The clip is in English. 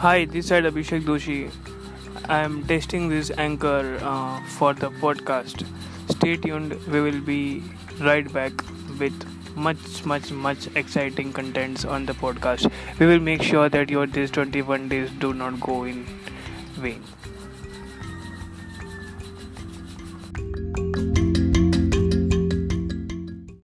Hi, this is Abhishek Doshi. I am testing this anchor uh, for the podcast. Stay tuned. We will be right back with much, much, much exciting contents on the podcast. We will make sure that your these 21 days do not go in vain.